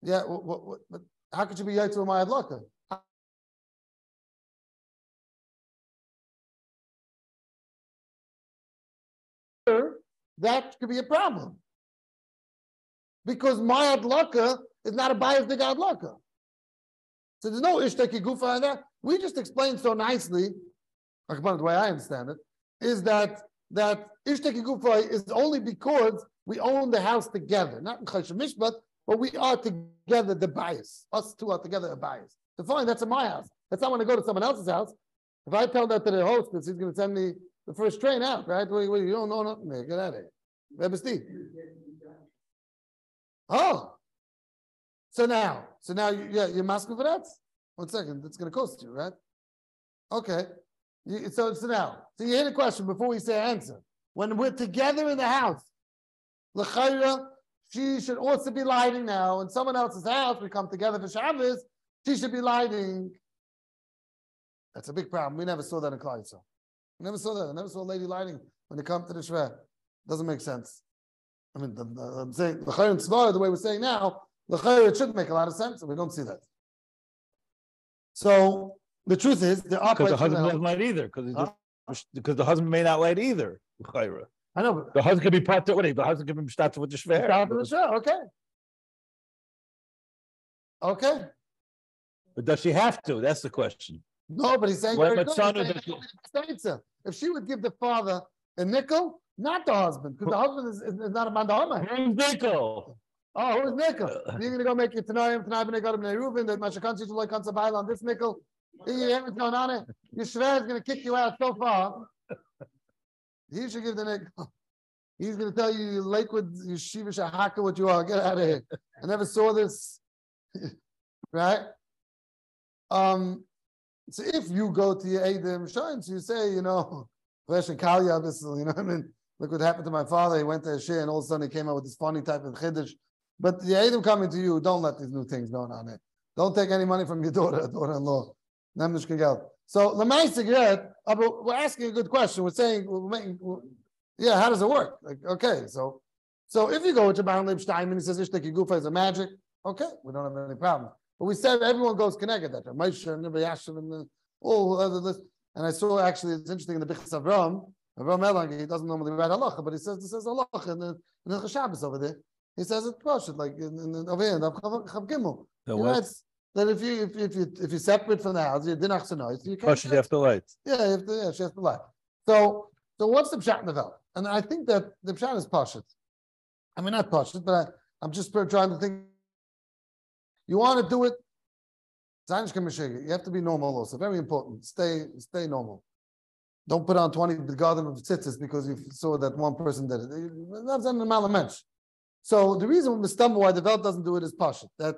yeah. What, what, what, how could you be with my adlaka? That could be a problem because my adlaka is not a bias the adlaka. So there's no ishtaki gufa in that. We just explained so nicely, the way I understand it, is that that ishtaki gufa is only because we own the house together, not in chayshim mishpat, but we are together the bias. Us two are together a bias. So fine, that's in my house. That's not when I go to someone else's house. If I tell that to the host, he's going to send me the first train out, right? Well, you don't know nothing there. Get out of here. Rebbe Steve. Oh. So now, so now, you, yeah, you're masking for that? One second, that's going to cost you, right? Okay. You, so, so now, so you hear the question before we say answer. When we're together in the house, l'chayra, she should also be lighting now. In someone else's house, we come together for Shabbos, she should be lighting. That's a big problem. We never saw that in Klai so. We never saw that. I never saw a lady lighting when it comes to the Shver. Doesn't make sense. I mean, the, the, I'm saying the and Tzvar, the way we're saying now, the Chayr, it should make a lot of sense, and we don't see that. So the truth is, there are Because the husband doesn't light either, because Huh? because the husband may not light either. Chayra. I know, but The husband could be part of it. The husband could be started with the shver. Stop in the Shver, okay. Okay. But does she have to? That's the question. No, but he's saying, Well, good. He's saying is that nobody states it. if she would give the father a nickel, not the husband, because the husband is, is, is not a man da'amah. Who's Nickel? Oh, who's nickel? Uh, You're gonna go make your when they got him in Reuven, that Mashakansi to like Kansabaila on this nickel. You hear what's going on it. Your shver is gonna kick you out so far. He should give the nickel. He's gonna tell you, you Lakewood, you Shiva Shahaka, what you are. Get out of here. I never saw this. <laughs> right? Um, so if you go to your Adam Shines, you say, you know, <laughs> Vesh and Kalya, this, you know, what I mean, look what happened to my father. He went to a share and all of a sudden he came out with this funny type of chiddush. But the Adam coming to you, don't let these new things going on there. Don't take any money from your daughter, <laughs> daughter-in-law. So Lamaisa Gret, uh, but we're asking a good question. We're saying, we're making, we're- yeah, how does it work? Like, okay, so so if you go to Baron Lipstein and he says Ishtaki Gufa is a magic, okay, we don't have any problem. But we said everyone goes connected that Moshe and Rabbi and all other list. And I saw actually it's interesting in the Birchas Avram, Avram Erlanger, he doesn't normally write halacha, but he says this says halacha in the in the Shabbos over there. He says it's Pashut, like in, in, in, over here in the Chav Gimel. The He what? that if you if, if you if you're separate from the house, you're dinach sanois, you can't. She'd have to light. Yeah, you have to, yeah, she has to lie. So, so what's the pshat the? And I think that the pshat is pashut. I mean, not pashut, but I, I'm just trying to think. You want to do it, you have to be normal also. Very important. Stay, stay normal. Don't put on 20 the garden of tzitzis because you saw that one person did it. That's an mensch. So the reason we why the belt doesn't do it is pashut. That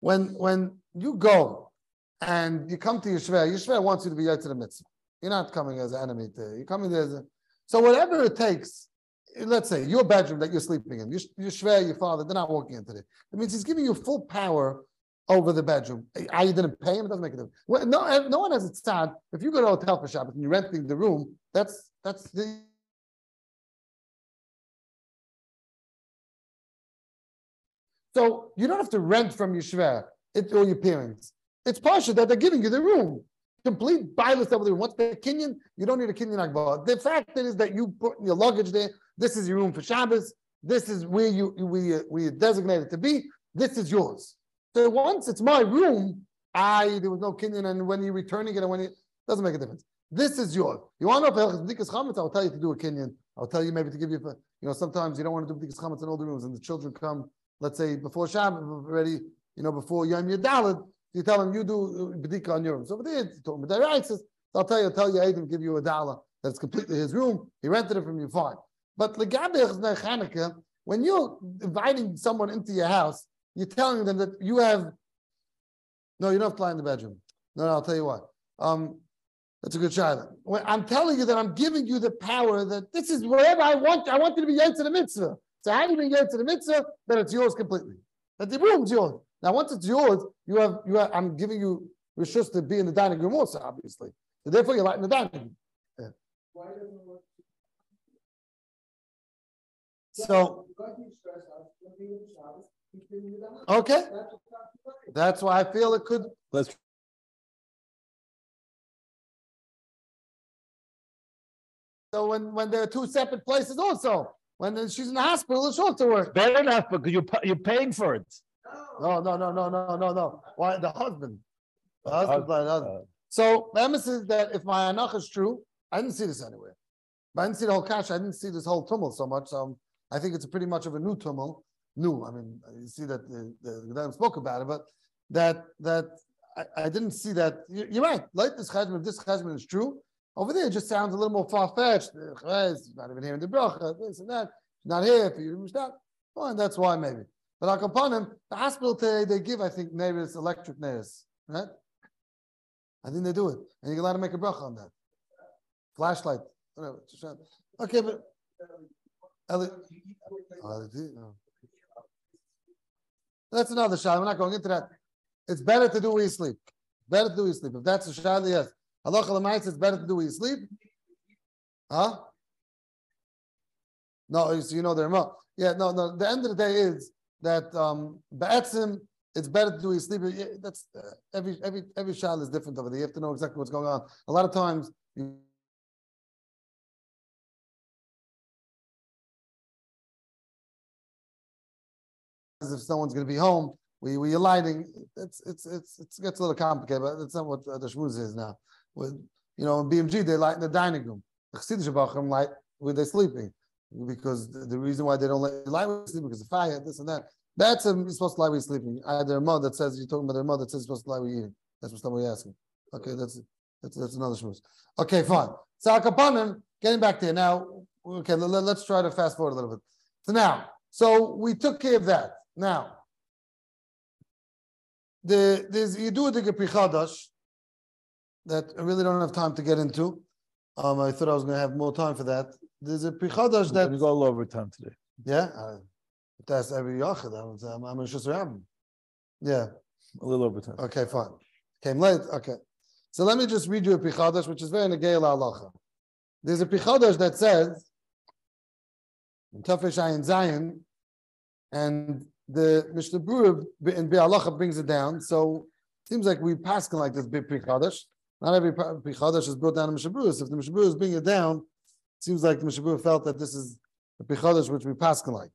when when you go and you come to Yeshua, Yeshua wants you to be yet to the mitzvah. You're not coming as an enemy you're coming there as a so whatever it takes, let's say your bedroom that you're sleeping in, your, your shver, your father, they're not walking into it. It means he's giving you full power over the bedroom. I didn't pay him, it doesn't make a difference. Well, no, eh, no one has it sad. If you go to a hotel for Shabbat and you're renting the room, that's that's the so you don't have to rent from your shver or your parents. It's partial that they're giving you the room. Complete bilus over the room. What's the kinyan? You don't need a kinyan akbar. The fact is that you put your luggage there. This is your room for Shabbos. This is where you we we designated to be. This is yours. So once it's my room, I there was no kinyan, and when you're returning it and when it doesn't make a difference. This is yours. You want to know if Chametz? I'll tell you to do a kinyan. I'll tell you maybe to give you, you know, sometimes you don't want to do B'dikas Chametz in all the rooms, and the children come, let's say before Shabbat already, you know, before Yom Yadalad, you tell them you do uh, B'dika on your room. So over there, me the rights. I'll tell you, I'll tell you, Adam give you a dollar that's completely his room. He rented it from you, fine. But when you're inviting someone into your house, you're telling them that you have. No, you don't have to lie in the bedroom. No, no, I'll tell you what. Um, that's a good. When I'm telling you that I'm giving you the power that this is whatever I want. I want you to be yet to the mitzvah. So how do you yet to the mitzvah? That it's yours completely. That the room's yours. Now, once it's yours, you have you have. I'm giving you rishus to be in the dining room also, obviously. So therefore, you're lighting the dining room. Yeah. Why doesn't it work? So Because you stress out, when we in Shabbos, we can do that. okay, That's what's not too late. that's why I feel it could. Let's So when when there are two separate places, also when she's in the hospital, it's also work. Better enough because you're you're paying for it. No, no, no, no, no, no, no. Why the husband? The husband, Uh, the husband. So the emphasis is that if my anach is true, I didn't see this anywhere. But I didn't see the whole cash. I didn't see this whole tumult so much. So I think it's pretty much of a new tumult. New. I mean, you see that the the, Gedalim spoke about it, but that that I, I didn't see that. you- You're right. Like this cheshbon, if this cheshbon is true, over there it just sounds a little more far fetched. Not even hearing the bracha, this and that. Not here for you stop. Well, and that's why maybe. But like upon him, the hospital today they give, I think, neighbors electric neighbors, right? I think they do it, and you're allowed to make a bracha on that. Flashlight, whatever. Uh, okay, but That's another shot. We're not going into that. It's better to do where you sleep. Better to do where you sleep. If that's a shot, yes. Allah Alamites, it's better to do where you sleep. Huh? No, so you know they're not. Yeah, no, no. The end of the day is that um it's better to do you sleep. That's uh, every every every shot is different over there. You have to know exactly what's going on. A lot of times you as if someone's going to be home. We we are lighting. It's it's it's it gets a little complicated, but that's not what uh, the shmuz is now. With you know, in BMG they light in the dining room. The Chassidish Bachram light when they're sleeping because the, the reason why they don't let light when sleeping because of fire, this and that. That's a, you're supposed to lie when you're sleeping. Either a mother that says you're talking about their mother that says you're supposed to lie when you're eating. That's what somebody asking. Okay, that's that's that's another shmuz. Okay, fine. So Akapanim, getting back there now. Okay, let, let's try to fast forward a little bit. So now, so we took care of that. Now, the there's you do a digga prichadash that I really don't have time to get into. Um, I thought I was going to have more time for that. There's a Pichadash that gonna go all over time today. yeah, uh, that's every yachid. I'm I'm, I'm. Yeah. A little over time. Okay, fine. Came late. Okay. So let me just read you a pichadash, which is very negay halacha. There's a pichadash that says in Tafish Ayin Zion, and the Mishnah Berurah in Be'alacha brings it down. So it seems like we pass like this big pichadash. Not every pichadash is brought down in Mishnah Berurah. So if the Mishnah Berurah is bringing it down, it seems like the Mishnah Berurah felt that this is the pichadash which we pass like.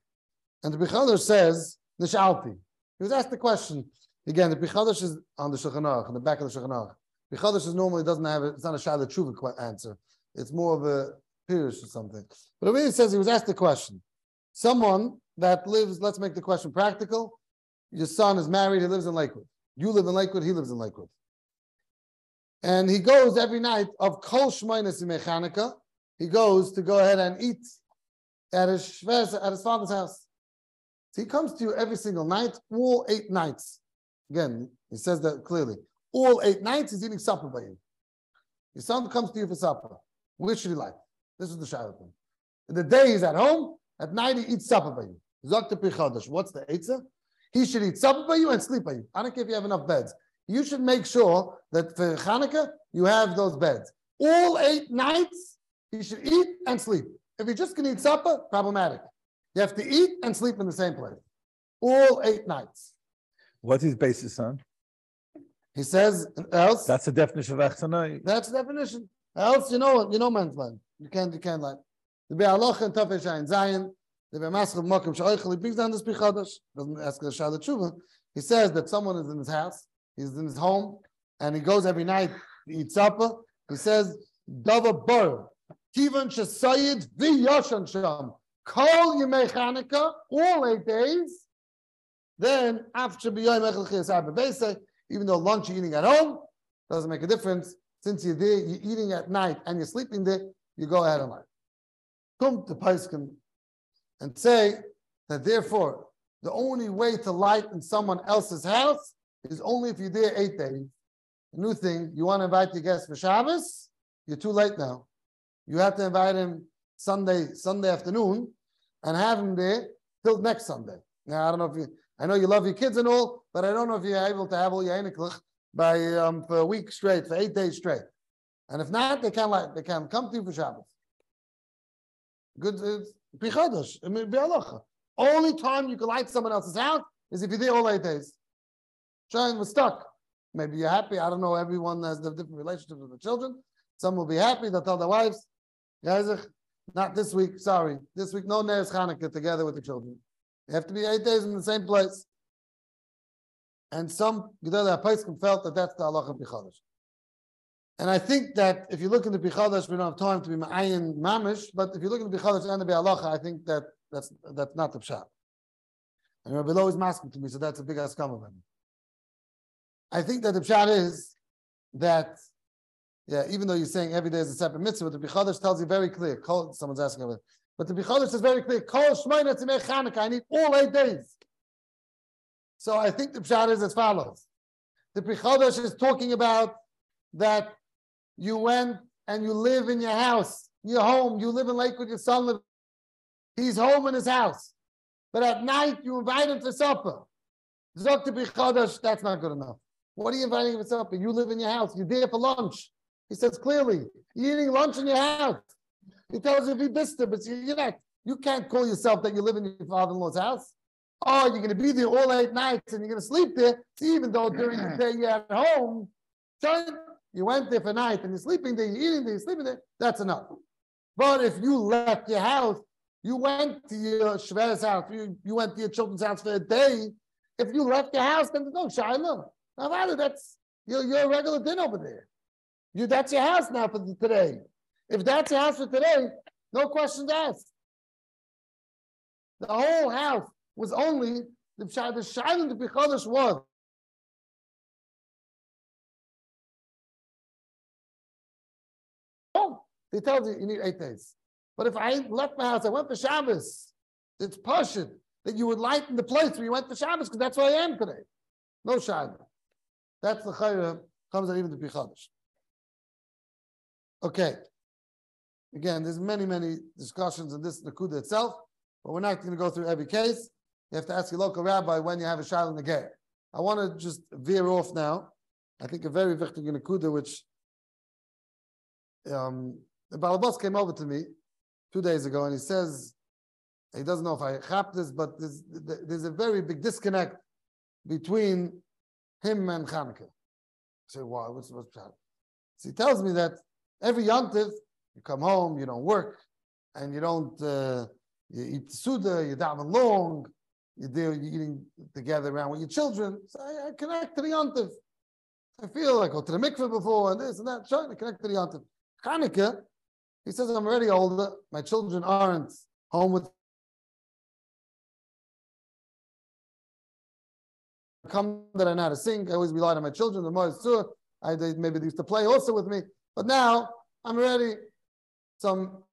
And the pichadash says nishalti. He was asked the question again. The pichadash is on the Shulchan Aruch, on the back of the Shulchan Aruch. Pichadash is normally doesn't have it. It's not a shalat tshuva answer. It's more of a pirush or something. But it really says he was asked the question. Someone that lives, let's make the question practical. Your son is married, he lives in Lakewood. You live in Lakewood, he lives in Lakewood. And he goes every night of Kol Shmoinis in Mechanica. He goes to go ahead and eat at his at his father's house. So he comes to you every single night, all eight nights. Again, he says that clearly. All eight nights he's eating supper by you. Your son comes to you for supper. Which should he like? This is the shadow thing. In the day he's at home, at night he eats supper by you. Zakta Pichadash. What's the Eitzah? He should eat supper by you and sleep by you. I don't care if you have enough beds. You should make sure that for Hanukkah you have those beds. All eight nights he should eat and sleep. If you're just going to eat supper, problematic. You have to eat and sleep in the same place. All eight nights. What's his basis on? He says else. That's the definition of achzana. That's the definition. Else, you know, you know man's land. You can't, you can't lie. The Be'aloch and Tafesh Zion, the Be'maschel Mokim Sha'oichel, he brings down this Pichadash. Doesn't ask the Tshuva. He says that someone is in his house, he's in his home, and he goes every night to eat supper. He says, Dava Bor, Kivan Shasayid V'yoshan Sham, Kol Yemei Chanukah, all eight days. Then, after B'yoyim Echel Chiyas Abba Beise, even though lunch you're eating at home, doesn't make a difference. Since you're there, you're eating at night and you're sleeping there, you go ahead and light. Come to Paiskin and say that therefore the only way to light in someone else's house is only if you're there eight days. A new thing, you want to invite your guest for Shabbos, you're too late now. You have to invite him Sunday, Sunday afternoon and have him there till next Sunday. Now I don't know if you I know you love your kids and all, but I don't know if you're able to have all your Einiklach by um, for a week straight, for eight days straight. And if not, they can't like they can't come to you for Shabbos. Good, I mean, Only time you can light someone else's house is if you're there all eight days. Shine was stuck. Maybe you're happy. I don't know. Everyone has different relationships with the children. Some will be happy. They'll tell their wives, not this week. Sorry, this week no Neres Hanukkah together with the children. You have to be eight days in the same place. And some Gedolei Apaiskim felt that that's the halacha of Bichadash. And I think that if you look into Bichadash, we don't have time to be Ma'ayin Mamish, but if you look into Bichadash and the halacha, I think that that's that's not the pshat. And Rabbi Lo is masking to me, so that's a big askam of him. I think that the pshat is that, yeah, even though you're saying every day is a separate mitzvah, but the Bichadash tells you very clear. Someone's asking about it. But the Bichadash is very clear. Kol Shmoyna Chanukah. I need all eight days. So I think the pshat is as follows. The Bichadash is talking about that you went and you live in your house, your home, you live in Lakewood, your son lives, he's home in his house. But at night you invite him for supper. That's not good enough. What are you inviting him for supper? You live in your house, you're there for lunch. He says clearly, you're eating lunch in your house. He tells you if you disturb, but you're not, you can't call yourself that you live in your father-in-law's house. Oh, you're going to be there all eight nights and you're going to sleep there. Even though during the day you're at home, you went there for night and you're sleeping there, you're eating there, you're sleeping there, that's enough. But if you left your house, you went to your Shver's house, you, you went to your children's house for a day, if you left your house, then no Shiloh. Now, that's you're, you're regular din over there. You, that's your house now for today. If that's your house for today, no questions asked. The whole house was only the the shining the Bichodesh was. He tells you you need eight days. But if I left my house, I went for Shabbos, it's Pashit that you would lighten the place where you went for Shabbos because that's where I am today. No Shabbos. That's the Chayra comes out even to be Bichodesh. Okay. Again, there's many, many discussions in this Nakuda itself, but we're not going to go through every case. You have to ask your local rabbi when you have a the gate. I want to just veer off now. I think a very wichtige Nakuda, which um, the Balabas came over to me two days ago and he says, he doesn't know if I chap this, but there's, there's a very big disconnect between him and Chanukah. I say, why? What's, what's that? So he tells me that every yontif you come home, you don't work, and you don't uh, you eat suda, you daven long, you do you're eating together around with your children. So I, I connect to the yontif. I feel like I go to the mikveh before and this and that. Trying to connect to the yontif. Hanukkah, he says, I'm already older. My children aren't home with come that I know how to sing. I always relied on my children. The more I they maybe they used to play also with me. But now I'm ready some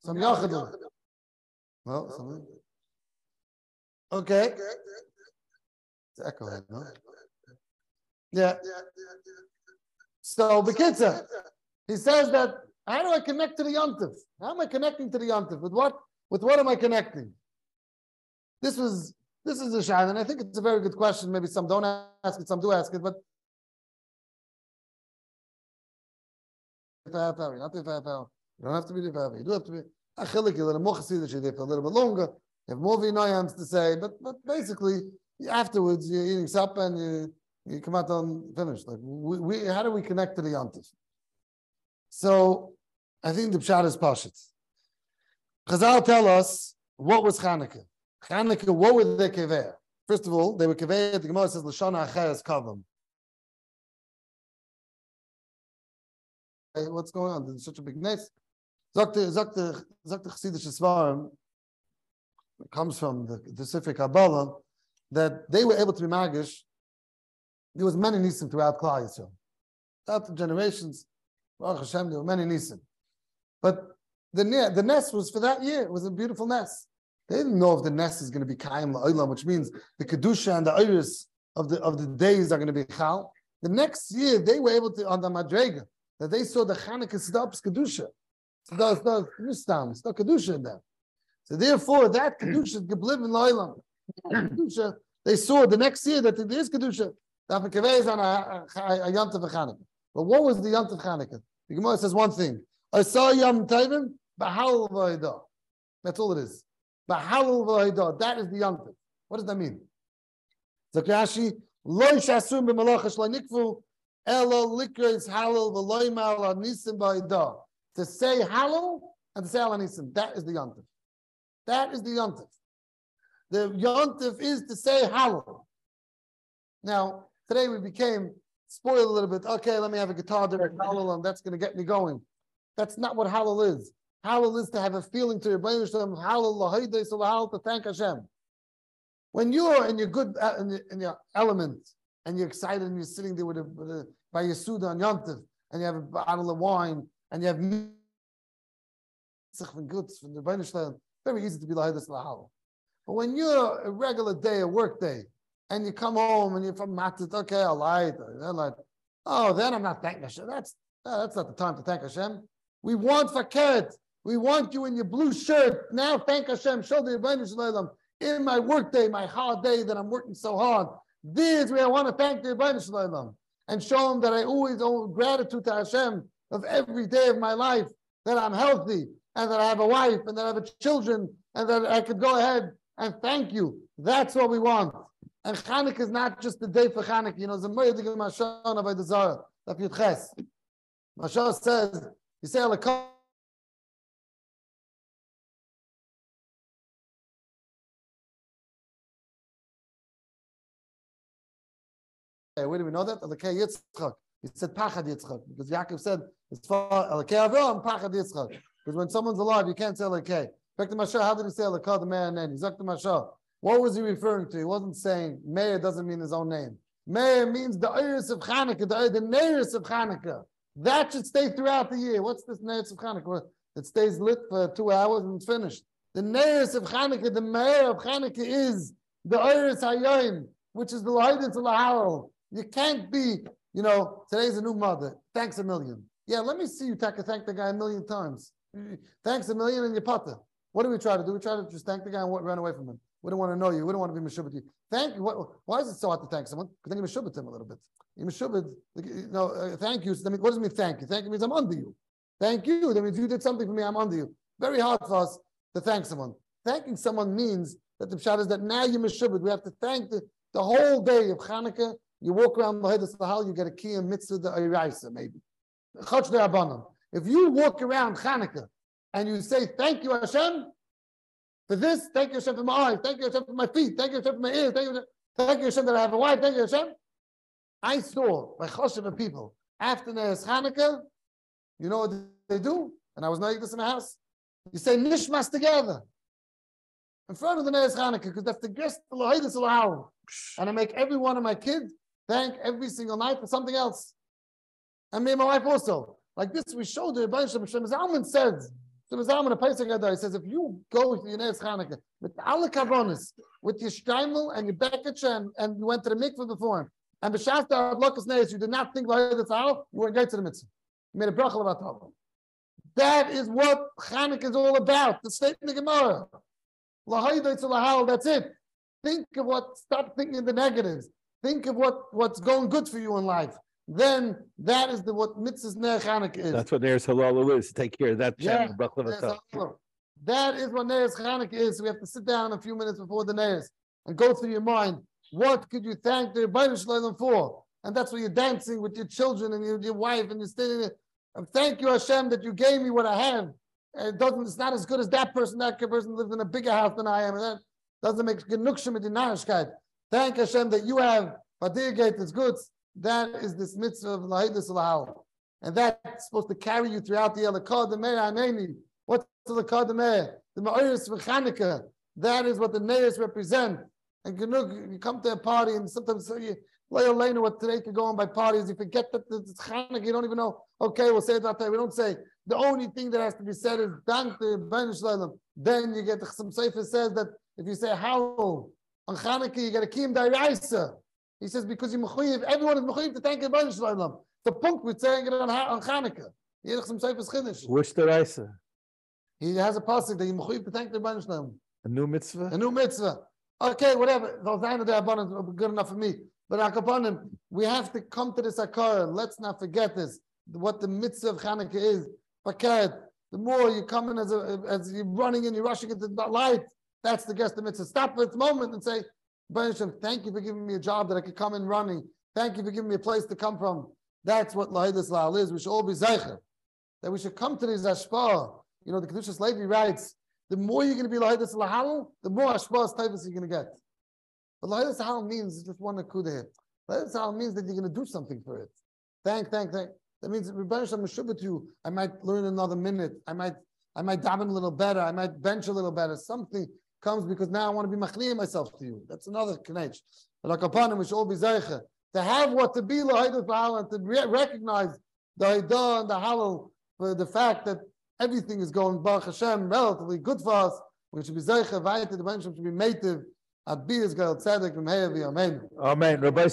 some yachadim. Well. Okay. It's echoing, no? Yeah. So Bekitza, he says that how do I connect to the yontif? How am I connecting to the yontif? With what? With what am I connecting? This was this is a shad, and I think it's a very good question. Maybe some don't ask it, some do ask it, but. You don't have to be the. You do have to be a chilik, a little more chassidus, you for a little bit longer. You have more v'inoyams to say, but but basically afterwards you're eating supper and you you come out on finished. Like we, we how do we connect to the yantif? So I think the pshat is pashit. Chazal tell us what was Chanukah. Chanukah, what were they kever? First of all, they were kever. The Gemara says lashana acheres kavam. what's going on? There's such a big nest. Zakte, zakte, zakte Chassidish Svarim comes from the, the Sifri Kabbalah that they were able to be magish. There was many nisim throughout Klal Yisrael. Throughout the generations, Baruch Hashem, there were many nisim. But the the nest was for that year. It was a beautiful nest. They didn't know if the nest is going to be kaim la'olam, which means the kedusha and the iris of the of the days are going to be chal. The next year, they were able to on the madrega that they saw the Chanukah stops Kedusha. So there's no Nustam, it's no Kedusha in them. So therefore, that Kedusha Gebliv in Loilam. Kedusha, they saw the next year that there is Kedusha. But what was the Yom Tov Chanukah? The Gemara says one thing. I saw Yom Tovim, Bahal V'Aidah. That's all it is. Bahal V'Aidah. That is the Yom Tov. What does that mean? Zakashi, Loi Shasum B'Malach Shlo Nikfu, Elo Likres Halal V'Loi Mal Nisim B'Aidah. To say Halal and to say Al Nisim. That is the Yom Tov. That is the Yom Tov. The Yontif is to say halal. Now, today we became spoiled a little bit. Okay, let me have a guitar direct halal, and that's going to get me going. That's not what halal is. Halal is to have a feeling to your brain, halal to thank Hashem. When you're in your good uh, in, your, in your element and you're excited and you're sitting there with a, with a by your suda on Yontif and you have a bottle of wine and you have goods from the Rebbeinu very easy to be lahaydas halal. But when you're a regular day, a work day, and you come home and you're from Matzit, okay, I lied. They're like, oh, then I'm not thanking Hashem. That's uh, that's not the time to thank Hashem. We want faket. We want you in your blue shirt. Now thank Hashem. Show the Rebbeinu in my workday, my holiday that I'm working so hard. This is where I want to thank the Rebbeinu and show him that I always owe gratitude to Hashem of every day of my life, that I'm healthy and that I have a wife and that I have children and that I could go ahead and thank you. That's what we want. And Chanukah is not just the day for Chanukah. You know, the Moedik Mashana by the Zara, that Yudches. Mashal says, Alakah. Where do we know that? Alakeh Yitzchak. He said Pachad Yitzchak because Yaakov said it's for Alakeh Avram Pachad Yitzchak. Because when someone's alive, you can't say Alakeh. Back to Mashal, how did he say Alakah, the man name? He's to Mashal. What was he referring to? He wasn't saying Meir doesn't mean his own name. Meir means the Iris of Hanukkah, the, the of Hanukkah. That should stay throughout the year. What's this Neiris of Hanukkah? It stays lit for two hours and it's finished. The Neiris of Hanukkah, the Meir of Hanukkah is the Iris Hayyim, which is the Lahidin to Lahal. You can't be, you know, today's a new mother. Thanks a million. Yeah, let me see you take a thank the guy a million times. Thanks a million and you putter. What do we try to do? We try to just thank the guy and run away from him. We don't want to know you. We don't want to be meshubit you. Thank you. Why is it so hard to thank someone? Because then you meshubit him a little bit. You meshubit, know, uh, thank you. What does it mean thank you? Thank you means I'm under you. Thank you. That means you did something for me, I'm under you. Very hard for us to thank someone. Thanking someone means that the pshat is that now you meshubit. We have to thank the, the whole day of Hanukkah. You walk around the head of Sahal, you get a key and mitzvah the Iraisa, maybe. If you walk around Hanukkah and you say, Thank you, Hashem, for this, thank you, Hashem, for my eyes, thank you, Hashem, for my feet, thank you, Hashem, for my ears, thank you, thank you, Hashem, that I have a wife, thank you, Hashem. I saw by Choshev of people after Neres Hanukkah, you know what they do? And I was knowing this in the house. You say Nishmas together in front of the Neres Hanukkah because that's the guest of And I make every one of my kids thank every single night for something else. And me and my wife also. Like this, we showed the Rebbe Shem Zalman says, Shem Zalman, a Pesach he says, if you go to your next Hanukkah with all the kavonis, with your streimel and your bekach and, and you went to the mikveh before, and b'shafta adlokas neis, you did not think about it all, you were going to the mitzvah. You made a bracha about That is what Hanukkah is all about. The statement of Gemara. That's it. Think of what, stop thinking the negatives. Think of what, what's going good for you in life then that is the what mitzvahs ner Chanukah is. That's what Neres Halal is. Take care of that. Yeah, that is what Neres Chanukah is. So we have to sit down a few minutes before the Neres and go through your mind. What could you thank the Rebbeinu Shalom for? And that's where you're dancing with your children and your, your wife, and you're standing there. And thank you, Hashem, that you gave me what I have. And it doesn't. It's not as good as that person. That person lives in a bigger house than I am, and that doesn't make genukshim in Thank Hashem that you have Badir Gate is good. That is this mitzvah of Lahidus Lahal. And that's supposed to carry you throughout the Elakad, the Meir. What's the Elakad, the Meir? The Ma'iris Chanukah. That is what the Neiris represent. And you come to a party and sometimes you lay alone what today could go on by parties. You forget that it's Chanukah, you don't even know. Okay, we'll say it that day. We don't say. The only thing that has to be said is Dank Shalom. Then you get the some Sefer says that if you say how on Chanukah, you get a Kim Dairaisa. He says because you mechuyev, everyone is mechuyev to thank Rebbeinu Shalom. The punk with saying it on, on Chanukah. Yedach some seifes chiddush. Which the Reisa? He has a pasuk that you mechuyev to thank Rebbeinu Shalom. A new mitzvah. A new mitzvah. Okay, whatever. Those are the abundance are good enough for me. But Akapanim, we have to come to this Akara. Let's not forget this. What the mitzvah of Hanukkah is. Paket. The more you come in as a, as you're running in, you're rushing into the light. That's the guest the mitzvah. Stop for its moment and say, "Baruch Hashem, thank you for giving me a job that I could come in running. Thank you for giving me a place to come from. That's what Lahidus La'al is. We should all be zeicher. That we should come to this Ashpa. You know, the Kedushas Levi writes, the more you're going to be Lahidus La'al, the more Ashpa's typhus you're going to get. But Lahidus La'al means just one akudah here. Lahidus La'al means that you're going to do something for it. Thank, thank, thank. That means Rebbe Hashem to you. I might learn another minute. I might, I might daven a little better. I might bench a little better. Something comes because now I want to be machniyim myself to you. That's another knech. Like upon him, we should all be zeicha to have what to be lahidus and to re- recognize the haidah and the halal for the fact that everything is going Baruch Hashem relatively good for us. We should be zeicha, vayit, the should be tzedek, amen. Amen. Rabbi